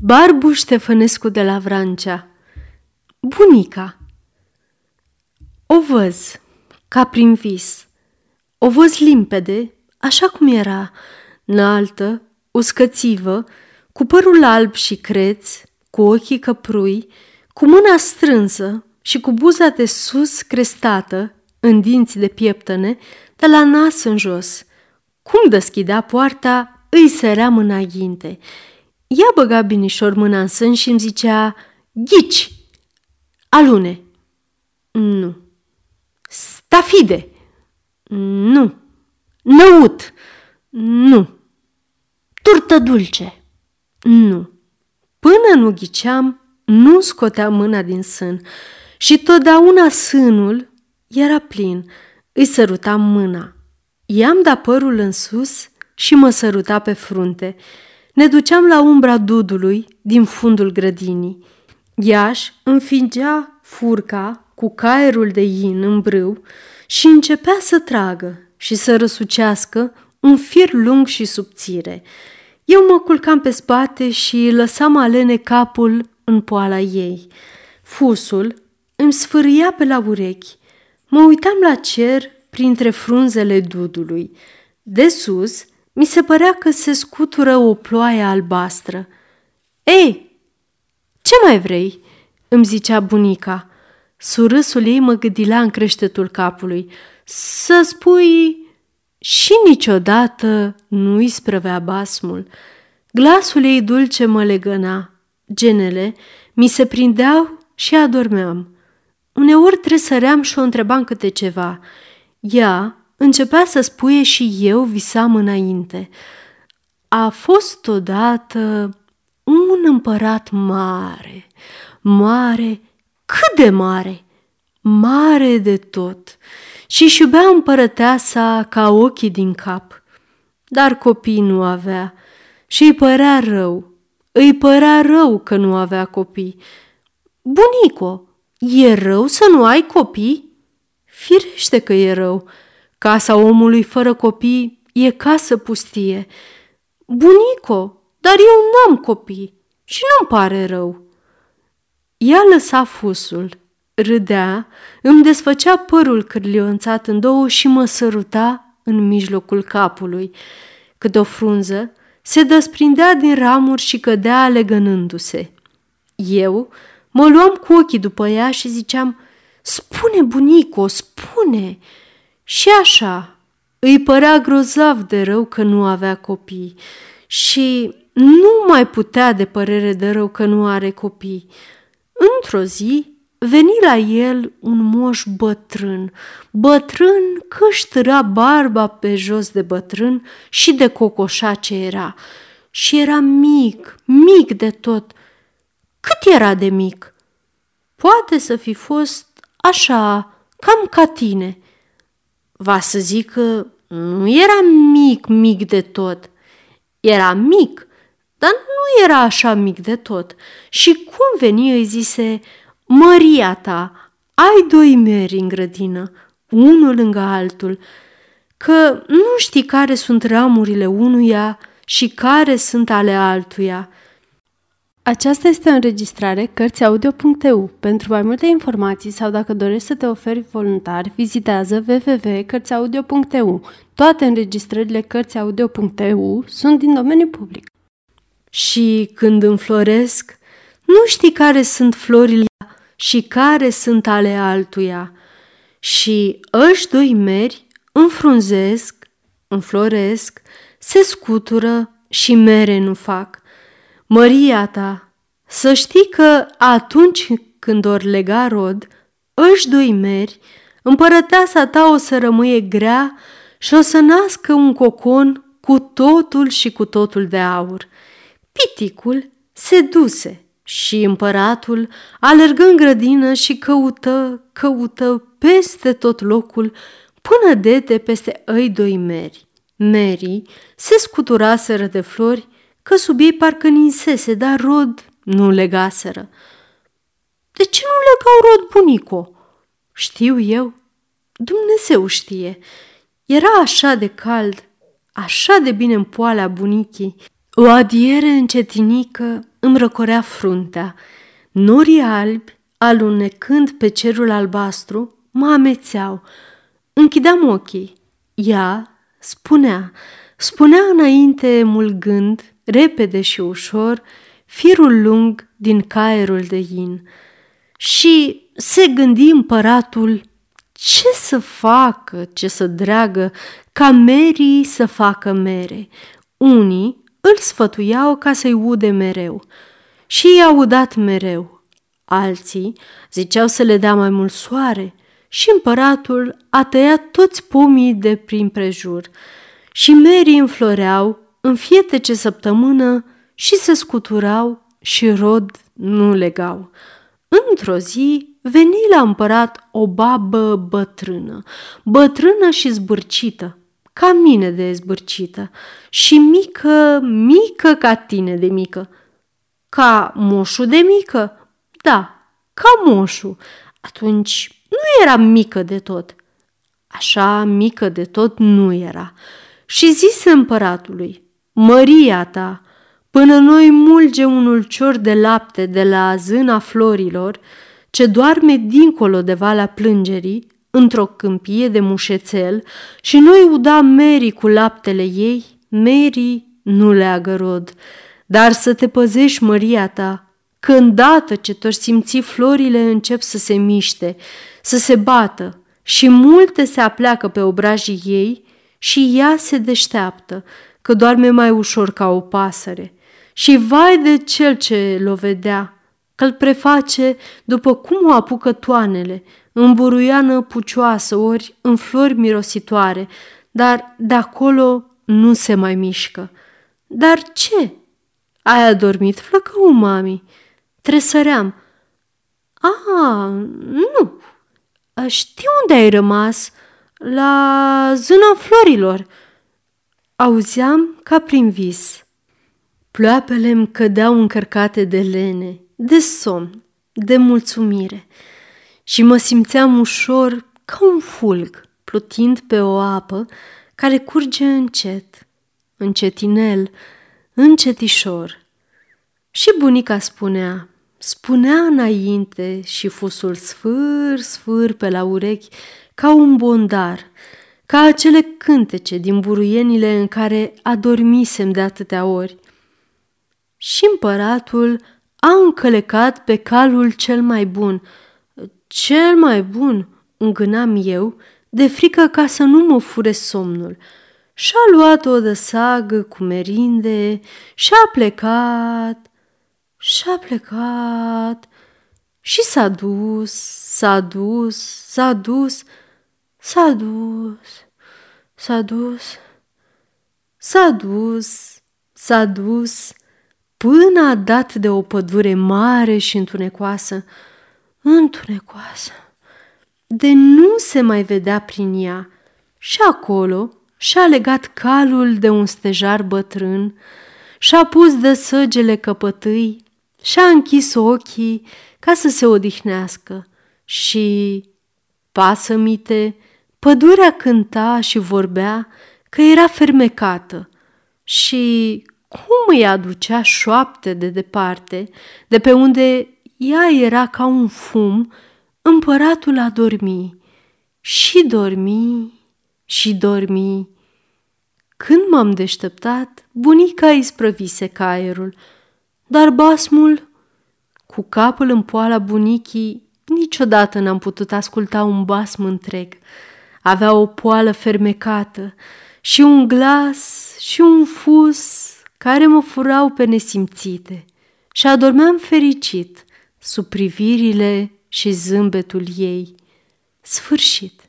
Barbu Ștefănescu de la Vrancea Bunica O văz, ca prin vis, o văz limpede, așa cum era, înaltă, uscățivă, cu părul alb și creț, cu ochii căprui, cu mâna strânsă și cu buza de sus crestată, în dinți de pieptăne, de la nas în jos. Cum deschidea poarta, îi sărea mâna ghinte. Ea băga binișor mâna în sân și îmi zicea, Ghici! Alune! Nu. Stafide! Nu. Năut! Nu. Turtă dulce! Nu. Până nu ghiceam, nu scotea mâna din sân și totdeauna sânul era plin. Îi sărutam mâna. I-am dat părul în sus și mă săruta pe frunte. Ne duceam la umbra dudului din fundul grădinii. Iaș înfingea furca cu caierul de in în brâu și începea să tragă și să răsucească un fir lung și subțire. Eu mă culcam pe spate și lăsam alene capul în poala ei. Fusul îmi sfârâia pe la urechi. Mă uitam la cer printre frunzele dudului. De sus mi se părea că se scutură o ploaie albastră. Ei, ce mai vrei?" îmi zicea bunica. Surâsul ei mă gâdila în creștetul capului. Să spui... Și niciodată nu-i sprăvea basmul. Glasul ei dulce mă legăna. Genele mi se prindeau și adormeam. Uneori tresăream și o întrebam câte ceva. Ea începea să spuie și eu visam înainte. A fost odată un împărat mare, mare, cât de mare, mare de tot, și își iubea împărăteasa ca ochii din cap. Dar copii nu avea și îi părea rău, îi părea rău că nu avea copii. Bunico, e rău să nu ai copii? Firește că e rău, Casa omului fără copii e casă pustie. Bunico, dar eu n-am copii și nu-mi pare rău. Ea lăsa fusul, râdea, îmi desfăcea părul cârlionțat în două și mă săruta în mijlocul capului. Cât o frunză se desprindea din ramuri și cădea alegănându-se. Eu mă luam cu ochii după ea și ziceam, Spune, bunico, spune!" Și așa, îi părea grozav de rău că nu avea copii și nu mai putea de părere de rău că nu are copii. Într-o zi veni la el un moș bătrân, bătrân că își barba pe jos de bătrân și de cocoșa ce era. Și era mic, mic de tot. Cât era de mic? Poate să fi fost așa, cam ca tine – va să zic că nu era mic, mic de tot. Era mic, dar nu era așa mic de tot. Și cum veni îi zise, Măria ta, ai doi meri în grădină, unul lângă altul, că nu știi care sunt ramurile unuia și care sunt ale altuia, aceasta este o înregistrare Cărțiaudio.eu. Pentru mai multe informații sau dacă dorești să te oferi voluntar, vizitează www.cărțiaudio.eu. Toate înregistrările Cărțiaudio.eu sunt din domeniu public. Și când înfloresc, nu știi care sunt florile și care sunt ale altuia. Și ăși doi meri înfrunzesc, înfloresc, se scutură și mere nu fac – Măria ta, să știi că atunci când ori lega rod, își doi meri, împărăteasa ta o să rămâie grea și o să nască un cocon cu totul și cu totul de aur. Piticul se duse și împăratul alergă în grădină și căută, căută peste tot locul până dete peste îi doi meri. Meri se scuturaseră de flori că sub ei parcă ninsese, dar rod nu legaseră. De ce nu legau rod bunico? Știu eu. Dumnezeu știe. Era așa de cald, așa de bine în poalea bunicii. O adiere încetinică îmi răcorea fruntea. Norii albi, alunecând pe cerul albastru, mă amețeau. Închideam ochii. Ea spunea, spunea înainte mulgând, repede și ușor, firul lung din caerul de in. Și se gândi împăratul ce să facă, ce să dreagă, ca merii să facă mere. Unii îl sfătuiau ca să-i ude mereu și i-au udat mereu. Alții ziceau să le dea mai mult soare și împăratul a tăiat toți pomii de prin prejur și merii înfloreau în fietece săptămână și se scuturau și rod nu legau. Într-o zi veni la împărat o babă bătrână, bătrână și zbârcită, ca mine de zbârcită, și mică, mică ca tine de mică. Ca moșu de mică? Da, ca moșu. Atunci nu era mică de tot. Așa mică de tot nu era. Și zise împăratului, Măria ta, până noi mulge un ulcior de lapte de la zâna florilor, ce doarme dincolo de valea plângerii, într-o câmpie de mușețel, și noi uda Mary cu laptele ei, Mary nu le agărod. Dar să te păzești, măria ta, că îndată ce te simți florile încep să se miște, să se bată și multe se apleacă pe obrajii ei și ea se deșteaptă, că doarme mai ușor ca o pasăre. Și vai de cel ce l-o vedea, că îl preface după cum o apucă toanele, în buruiană pucioasă, ori în flori mirositoare, dar de acolo nu se mai mișcă. Dar ce? Ai adormit, flăcău, mami? Tresăream. A, nu. Știu unde ai rămas. La zona florilor. Auzeam ca prin vis. Ploapele îmi cădeau încărcate de lene, de somn, de mulțumire și mă simțeam ușor ca un fulg plutind pe o apă care curge încet, încetinel, încetișor. Și bunica spunea, spunea înainte și fusul sfâr, sfâr pe la urechi ca un bondar, ca acele cântece din buruienile în care adormisem de atâtea ori. Și împăratul a încălecat pe calul cel mai bun, cel mai bun, îngânam eu, de frică ca să nu mă fure somnul. Și-a luat o de sagă cu merinde și-a plecat, și-a plecat și s-a dus, s-a dus, s-a dus, s-a dus, s-a dus, s-a dus, s-a dus, până a dat de o pădure mare și întunecoasă, întunecoasă, de nu se mai vedea prin ea. Și acolo și-a legat calul de un stejar bătrân, și-a pus de săgele căpătâi și-a închis ochii ca să se odihnească și, pasămite, pădurea cânta și vorbea că era fermecată și cum îi aducea șoapte de departe, de pe unde ea era ca un fum, împăratul a dormi și dormi și dormi. Când m-am deșteptat, bunica îi sprăvise caierul, dar basmul, cu capul în poala bunicii, niciodată n-am putut asculta un basm întreg. Avea o poală fermecată și un glas și un fus care mă furau pe nesimțite și adormeam fericit sub privirile și zâmbetul ei. Sfârșit.